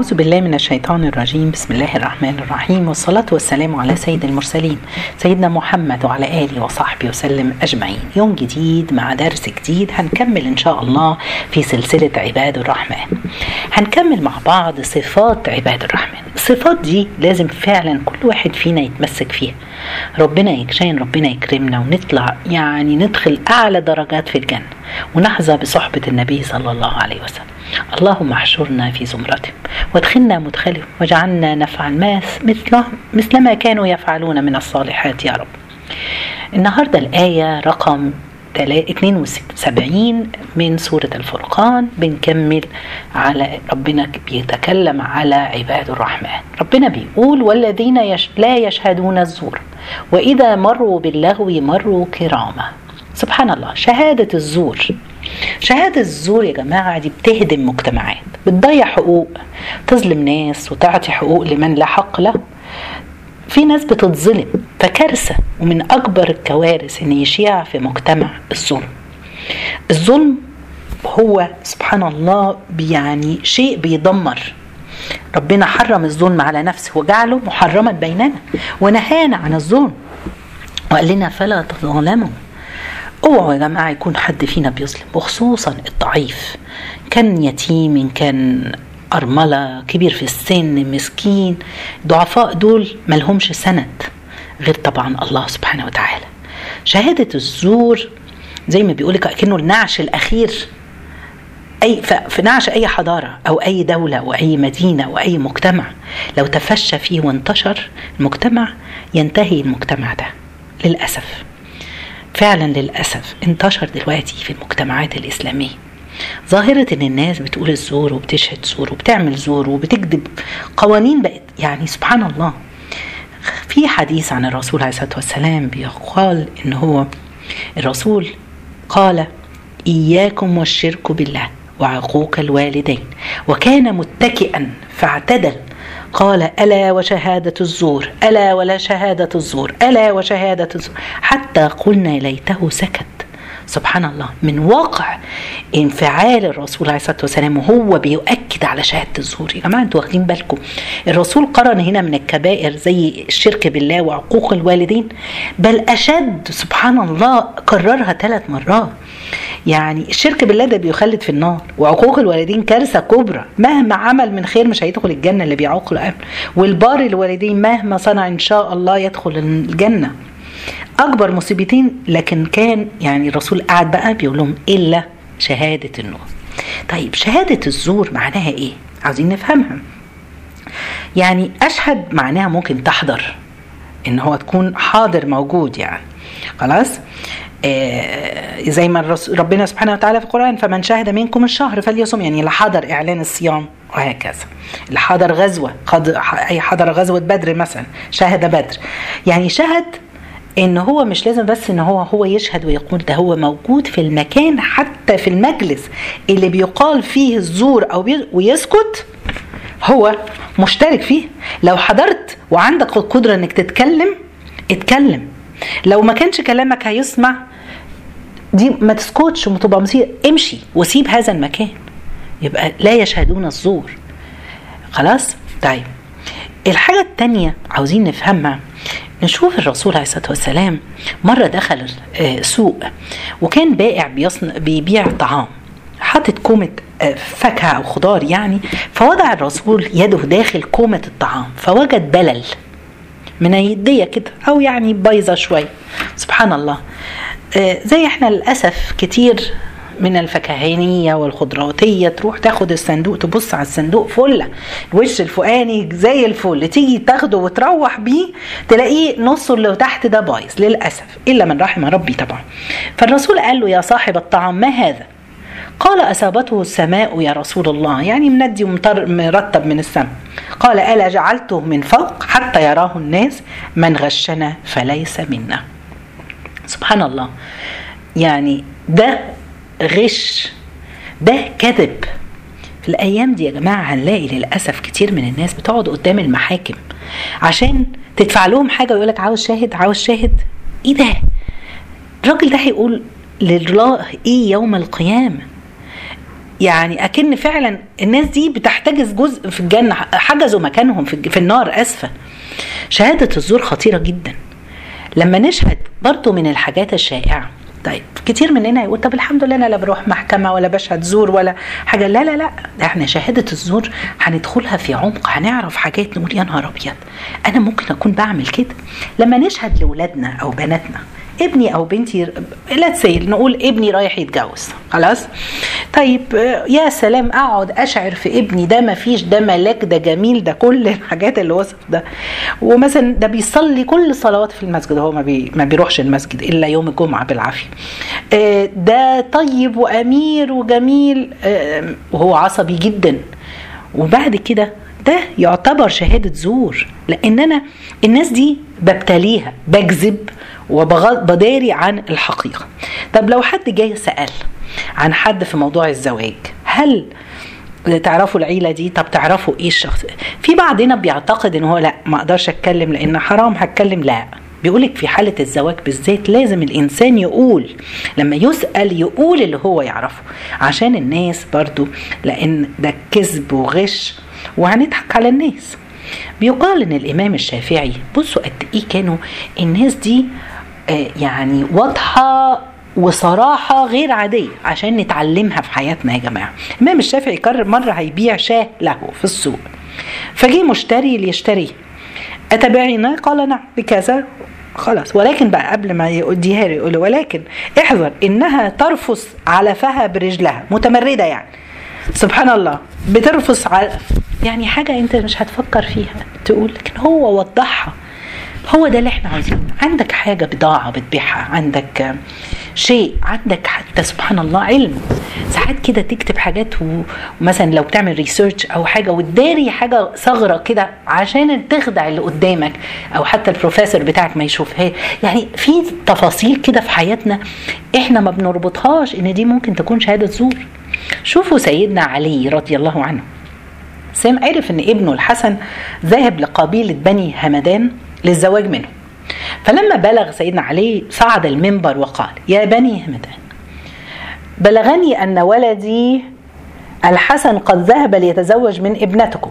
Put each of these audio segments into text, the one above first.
أعوذ بالله من الشيطان الرجيم. بسم الله الرحمن الرحيم. والصلاة والسلام على سيد المرسلين سيدنا محمد وعلى آله وصحبه وسلم أجمعين. يوم جديد مع درس جديد هنكمل إن شاء الله في سلسلة عباد الرحمن. هنكمل مع بعض صفات عباد الرحمن. الصفات دي لازم فعلا كل واحد فينا يتمسك فيها. ربنا يكشين ربنا يكرمنا ونطلع يعني ندخل أعلى درجات في الجنة ونحظى بصحبة النبي صلى الله عليه وسلم. اللهم احشرنا في زمرتهم وادخلنا مدخلهم واجعلنا نفعل ما مثلهم مثل ما كانوا يفعلون من الصالحات يا رب. النهاردة الآية رقم 72 من سورة الفرقان بنكمل على ربنا بيتكلم على عباد الرحمن. ربنا بيقول والذين يش لا يشهدون الزور وإذا مروا باللغو مروا كراما. سبحان الله شهادة الزور شهادة الزور يا جماعة دي بتهدم مجتمعات بتضيع حقوق تظلم ناس وتعطي حقوق لمن لا حق له. في ناس بتتظلم فكارثة ومن أكبر الكوارث إن يشيع في مجتمع الظلم. الظلم هو سبحان الله يعني شيء بيدمر. ربنا حرم الظلم على نفسه وجعله محرما بيننا ونهانا عن الظلم. وقال لنا فلا تظلموا اوعوا يا جماعة يكون حد فينا بيظلم وخصوصا الضعيف. كان يتيم إن كان أرملة كبير في السن مسكين. ضعفاء دول ملهمش سند غير طبعا الله سبحانه وتعالى. شهادة الزور زي ما بيقولك كأنه النعش الأخير. أي في نعش أي حضارة أو أي دولة أو أي مدينة أو أي مجتمع. لو تفشى فيه وانتشر المجتمع ينتهي المجتمع ده للأسف. فعلا للأسف انتشر دلوقتي في المجتمعات الإسلامية. ظاهرة إن الناس بتقول الزور وبتشهد زور وبتعمل زور وبتكذب قوانين بقت يعني سبحان الله. في حديث عن الرسول عليه الصلاة والسلام بيقال إن هو الرسول قال إياكم والشرك بالله وعقوق الوالدين. وكان متكئا فاعتدل. قال ألا وشهادة الزور ألا ولا شهادة الزور ألا وشهادة الزور. حتى قلنا ليته سكت. سبحان الله. من واقع انفعال الرسول عليه الصلاة والسلام وهو بيؤكد على شهادة الزور. يا جماعة أنتوا واخدين بالكم. الرسول قرن هنا من الكبائر زي الشرك بالله وعقوق الوالدين. بل أشد سبحان الله كررها ثلاث مرات. يعني الشرك بالله ده بيخلد في النار وعقوق الوالدين كارثة كبرى. مهما عمل من خير مش هيدخل الجنة اللي بيعوق الامر والبار الوالدين مهما صنع إن شاء الله يدخل الجنة. أكبر مصيبتين لكن كان يعني الرسول قعد بقى بيقول لهم إلا شهادة النور. طيب شهادة الزور معناها إيه؟ عاوزين نفهمها. يعني أشهد معناها ممكن تحضر إن هو تكون حاضر موجود يعني. خلاص؟ آه زي ما ربنا سبحانه وتعالى في القرآن فمن شهد منكم الشهر فليصم. يعني اللي حضر إعلان الصيام وهكذا. اللي حضر غزوة أي حضر غزوة بدر مثلا شهد بدر. يعني شهد إن هو مش لازم بس إن هو هو يشهد ويقول ده هو موجود في المكان حتى في المجلس اللي بيقال فيه الزور أو ويسكت هو مشترك فيه. لو حضرت وعندك القدرة إنك تتكلم اتكلم. لو ما كانش كلامك هيسمع دي ما تسكتش وتبقى مصير. امشي وسيب هذا المكان. يبقى لا يشهدون الزور. خلاص؟ طيب. الحاجة التانية عاوزين نفهمها. نشوف الرسول عليه الصلاة والسلام مرة دخل سوق وكان بائع بيبيع طعام. حاطط كومة فاكهة أو خضار يعني. فوضع الرسول يده داخل كومة الطعام. فوجد بلل من يديه كده أو يعني بايظة شوية. سبحان الله. زي إحنا للأسف كتير من الفكهانية والخضرواتية تروح تاخد الصندوق تبص على الصندوق فلة الوش الفوقاني زي الفل تيجي تاخده وتروح بيه تلاقيه نصه اللي تحت ده بايظ للأسف إلا من رحم ربي طبعا. فالرسول قال له يا صاحب الطعام ما هذا؟ قال أصابته السماء يا رسول الله. يعني مندي مرتب من السماء. قال ألا جعلته من فوق حتى يراه الناس؟ من غشنا فليس منا. سبحان الله. يعني ده غش ده كذب. في الأيام دي يا جماعة هنلاقي للأسف كتير من الناس بتقعد قدام المحاكم عشان تدفع لهم حاجة ويقول لك عاوز شاهد عاوز شاهد. إيه ده؟ الراجل ده هيقول لله إيه يوم القيامة؟ يعني أكن فعلا الناس دي بتحتجز جزء في الجنة حجزوا مكانهم في, النار آسفة. شهادة الزور خطيرة جدا. لما نشهد برضو من الحاجات الشائعة. طيب كتير مننا يقول طب الحمد لله أنا لا بروح محكمة ولا بشهد زور ولا حاجة. لا لا لا إحنا شهاده الزور هندخلها في عمق هنعرف حاجات نقول يا نهار أبيض أنا ممكن أكون بعمل كده؟ لما نشهد لاولادنا أو بناتنا ابني أو بنتي لا تسيل نقول ابني رايح يتجوز. خلاص؟ طيب يا سلام أقعد أشعر في ابني ده ما فيش ده ملاك ده جميل ده كل الحاجات اللي وصف ده. ومثلا ده بيصلي كل الصلوات في المسجد هو ما, بي ما بيروحش المسجد إلا يوم الجمعة بالعافية. ده طيب وأمير وجميل وهو عصبي جدا. وبعد كده ده يعتبر شهادة زور لأن أنا الناس دي ببتليها بكذب وبداري عن الحقيقة. طب لو حد جاي سأل عن حد في موضوع الزواج هل تعرفوا العيلة دي؟ طب تعرفوا إيه الشخص؟ في بعضنا بيعتقد إن هو لأ ما أقدرش أتكلم لأن حرام هتكلم لأ. بيقولك في حالة الزواج بالذات لازم الإنسان يقول لما يسأل يقول اللي هو يعرفه عشان الناس برضو لأن ده كذب وغش وهنضحك على الناس. بيقال إن الإمام الشافعي بصوا قد إيه كانوا الناس دي يعني واضحة وصراحة غير عادية عشان نتعلمها في حياتنا يا جماعة. الإمام الشافعي قرر مرة هيبيع شاه له في السوق. فجي مشتري ليشتريه أتبعنا قال نعم. بكذا. خلاص. ولكن بقى قبل ما يديها له يقول ولكن احذر إنها ترفس علفها برجلها. متمردة يعني. سبحان الله. بترفس على يعني حاجة أنت مش هتفكر فيها. تقول لكن هو وضحها. هو ده اللي إحنا عايزينه. عندك حاجة بضاعة بتبيعها عندك شيء عندك حتى سبحان الله علم. ساعات كده تكتب حاجات ومثلا لو بتعمل ريسيرش أو حاجة وتداري حاجة ثغره كده عشان تخدع اللي قدامك أو حتى البروفيسور بتاعك ما يشوفها يعني في تفاصيل كده في حياتنا إحنا ما بنربطهاش إن دي ممكن تكون شهادة زور. شوفوا سيدنا علي رضي الله عنه. سام عرف إن ابنه الحسن ذهب لقبيلة بني همدان للزواج منه فلما بلغ سيدنا علي صعد المنبر وقال يا بني همدان بلغني أن ولدي الحسن قد ذهب ليتزوج من ابنتكم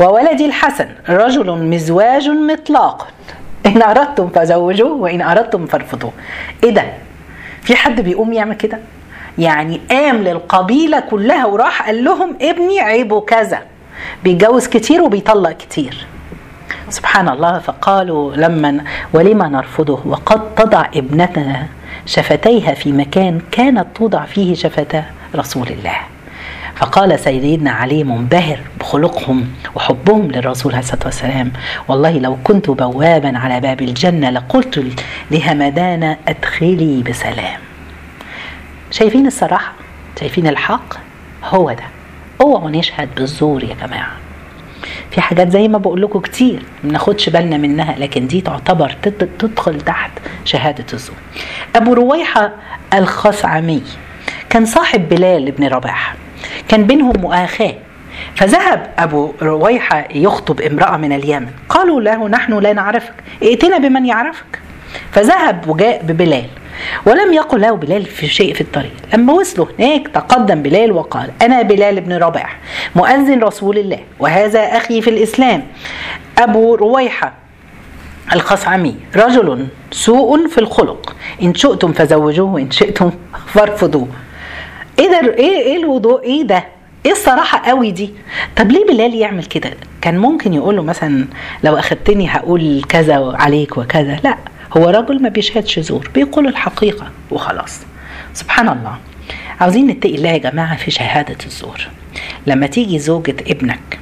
وولدي الحسن رجل مزواج مطلاق إن أردتم فزوجوه وإن أردتم فارفضوه إيه ده؟ في حد بيقوم يعمل كده؟ يعني قام للقبيلة كلها وراح قال لهم ابني عيبه كذا بيتجوز كتير وبيطلق كتير سبحان الله فقالوا لما ولما نرفضه؟ وقد تضع ابنتنا شفتيها في مكان كانت توضع فيه شفتا رسول الله. فقال سيدنا علي منبهر بخلقهم وحبهم للرسول عليه الصلاة والسلام والله لو كنت بوابا على باب الجنة لقلت لهمدان أدخلي بسلام. شايفين الصراحة؟ شايفين الحق؟ هو ده. أوعوا نشهد بالزور يا جماعة. في حاجات زي ما بقول لكم كتير ما ناخدش بالنا منها لكن دي تعتبر تدخل تحت شهادة الزور. أبو رويحة الخصعمي كان صاحب بلال بن رباح كان بينهم مؤاخاة فذهب أبو رويحة يخطب امرأة من اليمن. قالوا له نحن لا نعرفك ائتنا بمن يعرفك. فذهب وجاء ببلال. ولم يقل له بلال في شيء في الطريق. لما وصلوا هناك تقدم بلال وقال أنا بلال بن رباح مؤذن رسول الله وهذا أخي في الإسلام أبو رويحة الخصعمي رجل سوء في الخلق إن شئتم فزوجوه وإن شئتم فارفضوه. إيه ده إيه إيه الوضوء؟ إيه ده؟ إيه الصراحة قوي دي؟ طب ليه بلال يعمل كده؟ كان ممكن يقول له مثلا لو اخدتني هقول كذا عليك وكذا. لا هو رجل ما بيشهدش زور بيقول الحقيقة وخلاص. سبحان الله. عاوزين نتقي الله يا جماعة في شهادة الزور. لما تيجي زوجة ابنك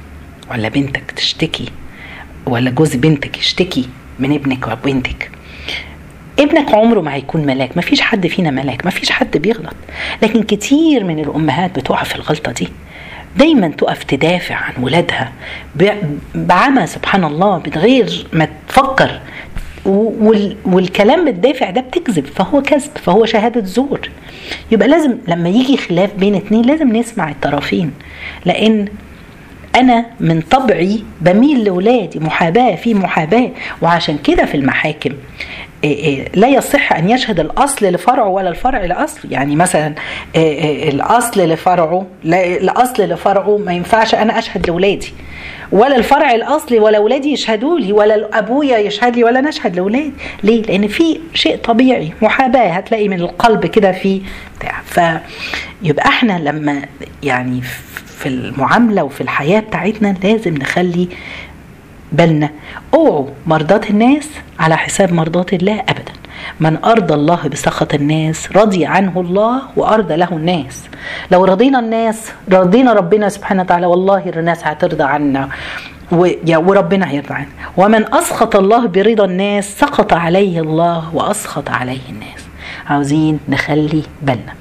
ولا بنتك تشتكي ولا جوز بنتك يشتكي من ابنك وبنتك ابنك عمره ما هيكون ملاك ما فيش حد فينا ملاك ما فيش حد بيغلط. لكن كتير من الأمهات بتقع في الغلطة دي. دايما تقف تدافع عن ولادها بعمى سبحان الله من غير ما تفكر والكلام بالدافع ده بتكذب فهو كذب فهو شهادة زور. يبقى لازم لما يجي خلاف بين اتنين لازم نسمع الطرفين لأن أنا من طبعي بميل لولادي محاباة في محاباة وعشان كده في المحاكم لا يصح أن يشهد الأصل لفرعه ولا الفرع لاصل يعني مثلا الأصل لفرعه الأصل لفرعه ما ينفعش أنا أشهد لاولادي ولا الفرع الأصلي ولا اولادي يشهدوا لي ولا أبويا يشهد لي ولا أنا أشهد لأولادي. ليه؟ لأن في شيء طبيعي محاباة هتلاقي من القلب كده في بتاع. فيبقى إحنا لما يعني في المعاملة وفي الحياة بتاعتنا لازم نخلي بالنا. أوعوا مرضات الناس على حساب مرضات الله ابدا. من ارضى الله بسخط الناس رضي عنه الله وارضى له الناس. لو رضينا الناس رضينا ربنا سبحانه وتعالى والله الناس هترضى عنا. وربنا هيرضى عنا. ومن أسخط الله برضا الناس سقط عليه الله وأسخط عليه الناس. عاوزين نخلي بالنا.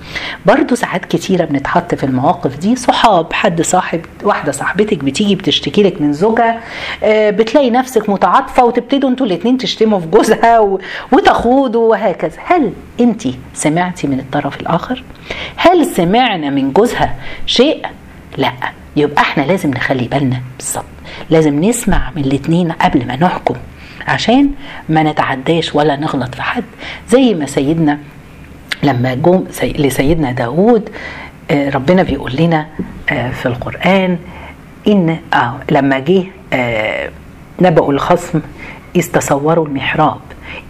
برضو ساعات كتيرة بنتحط في المواقف دي صحاب حد صاحب واحدة صاحبتك بتيجي بتشتكي لك من زوجها آه، بتلاقي نفسك متعاطفة وتبتدوا أنتوا الاتنين تشتموا في جوزها وتخوضوا وهكذا. هل انت سمعتي من الطرف الآخر؟ هل سمعنا من جوزها شيء؟ لا. يبقى إحنا لازم نخلي بالنا. بالظبط. لازم نسمع من الاتنين قبل ما نحكم عشان ما نتعداش ولا نغلط في حد. زي ما سيدنا لما جم لسيدنا داود آه، ربنا بيقول لنا آه، في القرآن إن آه لما جه آه نبأ الخصم إذ تصوروا المحراب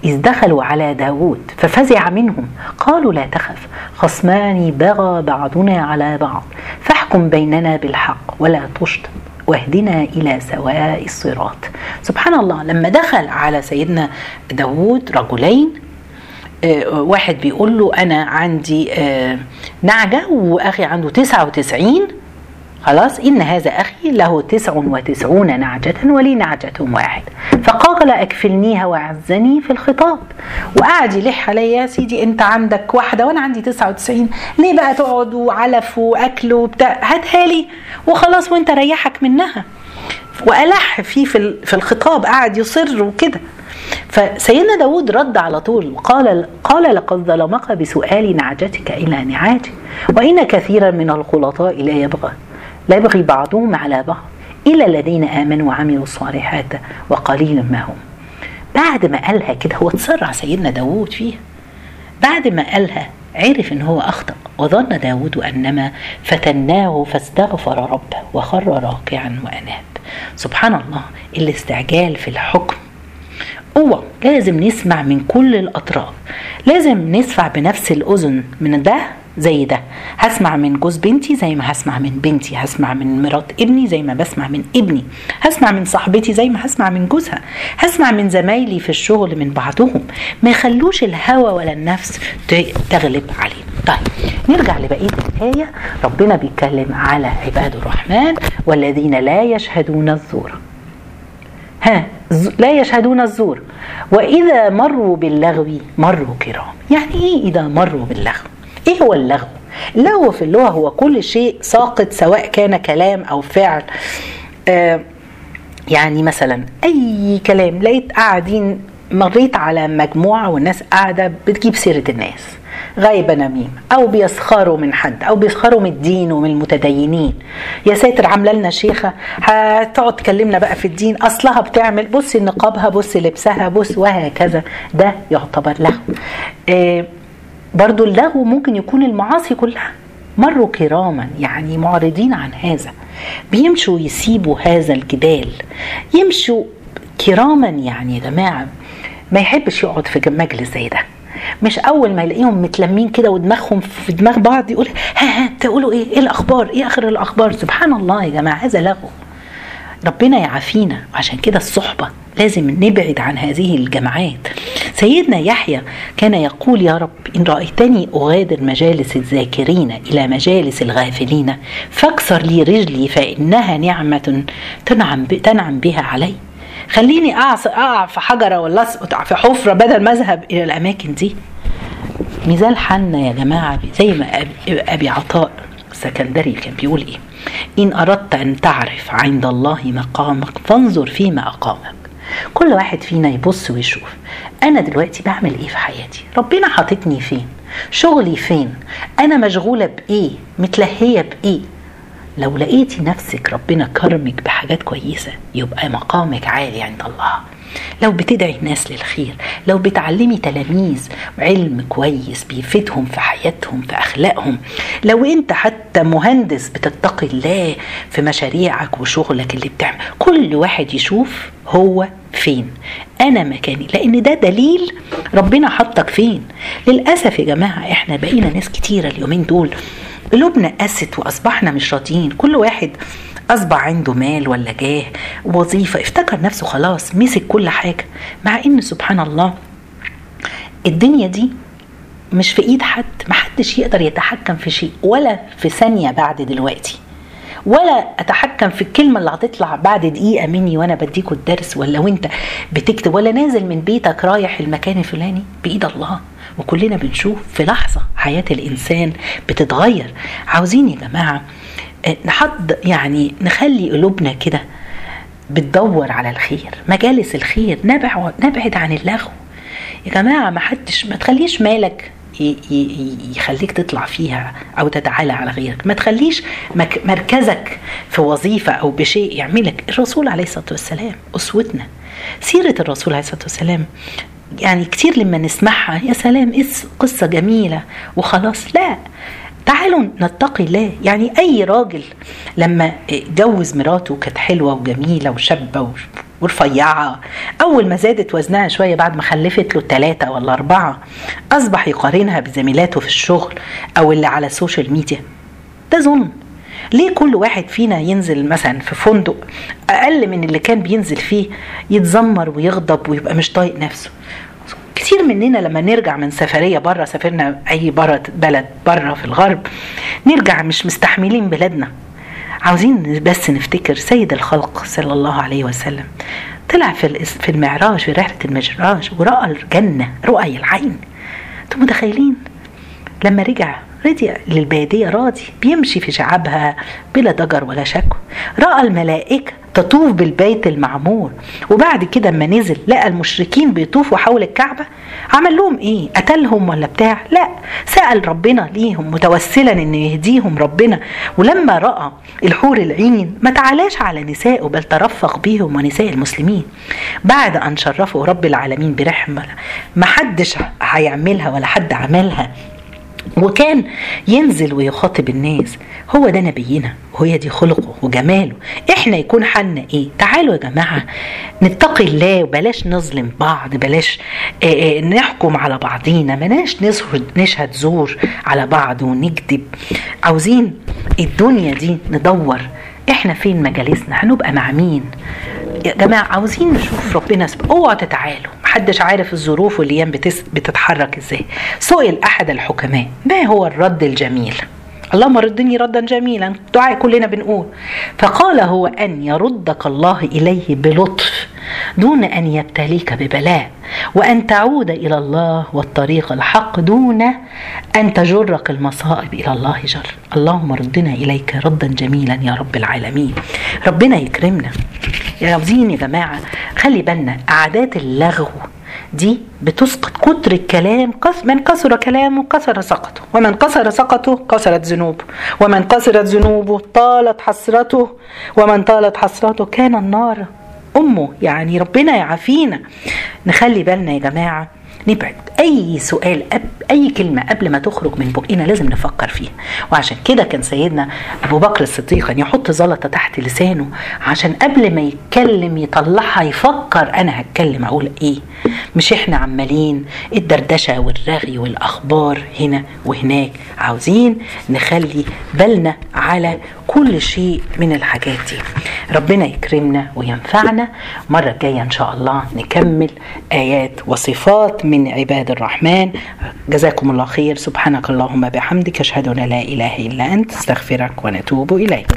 إذ دخلوا على داود ففزع منهم قالوا لا تخف خصمان بغى بعضنا على بعض فاحكم بيننا بالحق ولا تشطب واهدنا إلى سواء الصراط. سبحان الله لما دخل على سيدنا داود رجلين واحد بيقول له أنا عندي آه، نعجة وأخي عنده 99 خلاص إن هذا أخي له تسع وتسعون نعجة ولي نعجة واحد. فقال أكفلنيها وعزني في الخطاب. وقعد يلح عليا يا سيدي أنت عندك واحدة وأنا عندي تسعة وتسعين. ليه بقى تقعد وعلف وأكل وبتاع؟ هاتها لي. وخلاص وأنت ريحك منها. وألح فيه في الخطاب قعد يصر وكده. فسيدنا داود رد على طول وقال قال لقد ظلمك بسؤال نعجتك إلى نعاجه وإن كثيرا من الخلطاء لا يبغى لا يبغي بعضهم على بعض إلا الذين آمنوا وعملوا الصالحات وقليل ما هم. بعد ما قالها كده هو تسرع سيدنا داود فيها. بعد ما قالها عرف إن هو أخطأ وظن داود أنما فتناه فاستغفر ربه وخر راكعا وأناب. سبحان الله الاستعجال في الحكم قوة. لازم نسمع من كل الأطراف. لازم نسمع بنفس الأذن من ده زي ده. هسمع من جوز بنتي زي ما هسمع من بنتي. هسمع من مرات ابني زي ما بسمع من ابني. هسمع من صاحبتي زي ما هسمع من جوزها. هسمع من زمايلي في الشغل من بعضهم. ما يخلوش الهوى ولا النفس تغلب عليه طيب نرجع لبقية الايه ربنا بيتكلم على عباد الرحمن والذين لا يشهدون الزور. ها لا يشهدون الزور. وإذا مروا باللغو مروا كرام. يعني إيه إذا مروا باللغو؟ إيه هو اللغو؟ اللغو في اللغة هو كل شيء ساقط سواء كان كلام أو فعل. آه يعني مثلا أي كلام لقيت قاعدين مريت على مجموعة والناس قاعدة بتجيب سيرة الناس. غايبة نميم أو بيسخروا من حد. أو بيسخروا من الدين ومن المتدينين. يا ساتر عاملة لنا شيخة. هتقعد تكلمنا بقى في الدين. أصلها بتعمل بصي نقابها بصي لبسها بص وهكذا. ده يعتبر لغو. آه برضو اللغو ممكن يكون المعاصي كلها. مروا كراما يعني معرضين عن هذا. بيمشوا يسيبوا هذا الجدال. يمشوا كراما يعني يا جماعة ما يحبش يقعد في مجلس زي ده. مش أول ما يلاقيهم متلمين كده ودماغهم في دماغ بعض يقول ها ها تقولوا إيه؟ إيه الأخبار؟ إيه آخر الأخبار؟ سبحان الله يا جماعة هذا لغو ربنا يعافينا. عشان كده الصحبة لازم نبعد عن هذه الجماعات. سيدنا يحيى كان يقول يا رب إن رأيتني أغادر مجالس الذاكرين إلى مجالس الغافلين فاكسر لي رجلي فإنها نعمة تنعم, تنعم بها علي. خليني أقع في حجرة ولا أسقط في حفرة بدل ما أذهب إلى الأماكن دي. مثال حالنا يا جماعة زي ما أبي عطاء السكندري كان بيقول إيه؟ إن أردت أن تعرف عند الله مقامك فانظر فيما أقامك. كل واحد فينا يبص ويشوف. أنا دلوقتي بعمل إيه في حياتي؟ ربنا حاططني فين؟ شغلي فين؟ أنا مشغولة بإيه؟ متلهية بإيه؟ لو لقيتي نفسك ربنا كرمك بحاجات كويسة يبقى مقامك عالي عند الله. لو بتدعي الناس للخير لو بتعلمي تلاميذ علم كويس بيفيدهم في حياتهم في أخلاقهم لو أنت حتى مهندس بتتقي الله في مشاريعك وشغلك اللي بتعمل كل واحد يشوف هو فين. أنا مكاني لأن ده دليل ربنا حطك فين. للأسف يا جماعة إحنا بقينا ناس كتيرة اليومين دول. قلوبنا قست وأصبحنا مش راضيين. كل واحد اصبح عنده مال ولا جاه وظيفة. افتكر نفسه خلاص مسك كل حاجة. مع إن سبحان الله الدنيا دي مش في إيد حد. محدش يقدر يتحكم في شيء ولا في ثانية بعد دلوقتي. ولا أتحكم في الكلمة اللي هتطلع بعد دقيقة مني وأنا بديكوا الدرس ولا وأنت بتكتب ولا نازل من بيتك رايح المكان الفلاني. بإيد الله. وكلنا بنشوف في لحظة حياة الإنسان بتتغير. عاوزين يا جماعة نحض يعني نخلي قلوبنا كده بتدور على الخير مجالس الخير نبعد نبعد عن اللغو. يا جماعة ما حدش ما تخليش مالك يخليك تطلع فيها أو تتعالى على غيرك. ما تخليش مركزك في وظيفة أو بشيء يعملك. الرسول عليه الصلاة والسلام أسوتنا. سيرة الرسول عليه الصلاة والسلام يعني كتير لما نسمعها يا سلام قصة جميلة. وخلاص لا. تعالوا نتقي الله. يعني أي راجل لما جوز مراته كانت حلوة وجميلة وشابة ورفيعة أول ما زادت وزنها شوية بعد ما خلفت له ثلاثة ولا أربعة أصبح يقارنها بزميلاته في الشغل أو اللي على ال social media ده ظلم. ليه كل واحد فينا ينزل مثلا في فندق أقل من اللي كان بينزل فيه يتذمر ويغضب ويبقى مش طايق نفسه؟ كتير مننا لما نرجع من سفرية بره سافرنا أي بره بلد بره في الغرب نرجع مش مستحملين بلادنا. عاوزين بس نفتكر سيد الخلق صلى الله عليه وسلم. طلع في في المعراج في رحلة المعراج ورأى الجنة رؤي العين. أنتم متخيلين؟ لما رجع رجع للبادية راضي بيمشي في شعابها بلا ضجر ولا شكوى رأى الملائكة تطوف بالبيت المعمور وبعد كده اما نزل لقى المشركين بيطوفوا حول الكعبة. عمل لهم إيه؟ قتلهم ولا بتاع؟ لا. سأل ربنا ليهم متوسلا إن يهديهم ربنا. ولما رأى الحور العين ما تعالاش على نسائه بل ترفق بيهم ونساء المسلمين. بعد أن شرفه رب العالمين برحمة ما حدش هيعملها ولا حد عملها. وكان ينزل ويخاطب الناس. هو ده نبينا وهي دي خلقه وجماله. إحنا يكون حالنا إيه؟ تعالوا يا جماعة نتقي الله وبلاش نظلم بعض بلاش آه آه نحكم على بعضينا بلاش نشهد نشهد زور على بعض ونكذب. عاوزين الدنيا دي ندور. إحنا فين مجالسنا؟ هنبقى مع مين؟ يا جماعة عاوزين نشوف ربنا. اوعوا تتعالوا. محدش عارف الظروف والايام. بتتحرك إزاي. سئل أحد الحكماء ما هو الرد الجميل؟ اللهم ردني ردا جميلا دعاء كلنا بنقول. فقال هو أن يردك الله إليه بلطف دون أن يبتليك ببلاء وأن تعود إلى الله والطريق الحق دون أن تجرك المصائب إلى الله جر. اللهم ردنا إليك ردا جميلا يا رب العالمين. ربنا يكرمنا. يا عاوزين يا جماعة خلي بالنا عادات اللغو دي بتسقط كتر الكلام من كثر كلامه كثر سقطه ومن كثر سقطه كثرت ذنوبه ومن كثرت ذنوبه طالت حسرته ومن طالت حسرته كان النار أمه يعني ربنا يعافينا. نخلي بالنا يا جماعة نبعد أي سؤال أب أي كلمة قبل ما تخرج من بقنا لازم نفكر فيها. وعشان كده كان سيدنا أبو بكر الصديق كان يحط زلطة تحت لسانه عشان قبل ما يتكلم يطلعها يفكر أنا هتكلم أقول إيه. مش إحنا عمالين الدردشة والرغي والأخبار هنا وهناك. عاوزين نخلي بالنا على كل شيء من الحاجات دي. ربنا يكرمنا وينفعنا. مرة الجاية إن شاء الله نكمل آيات وصفات من عباد الرحمن. جزاكم الله خير. سبحانك اللهم بحمدك. أشهد أن لا إله إلا أنت. أستغفرك ونتوب إليك.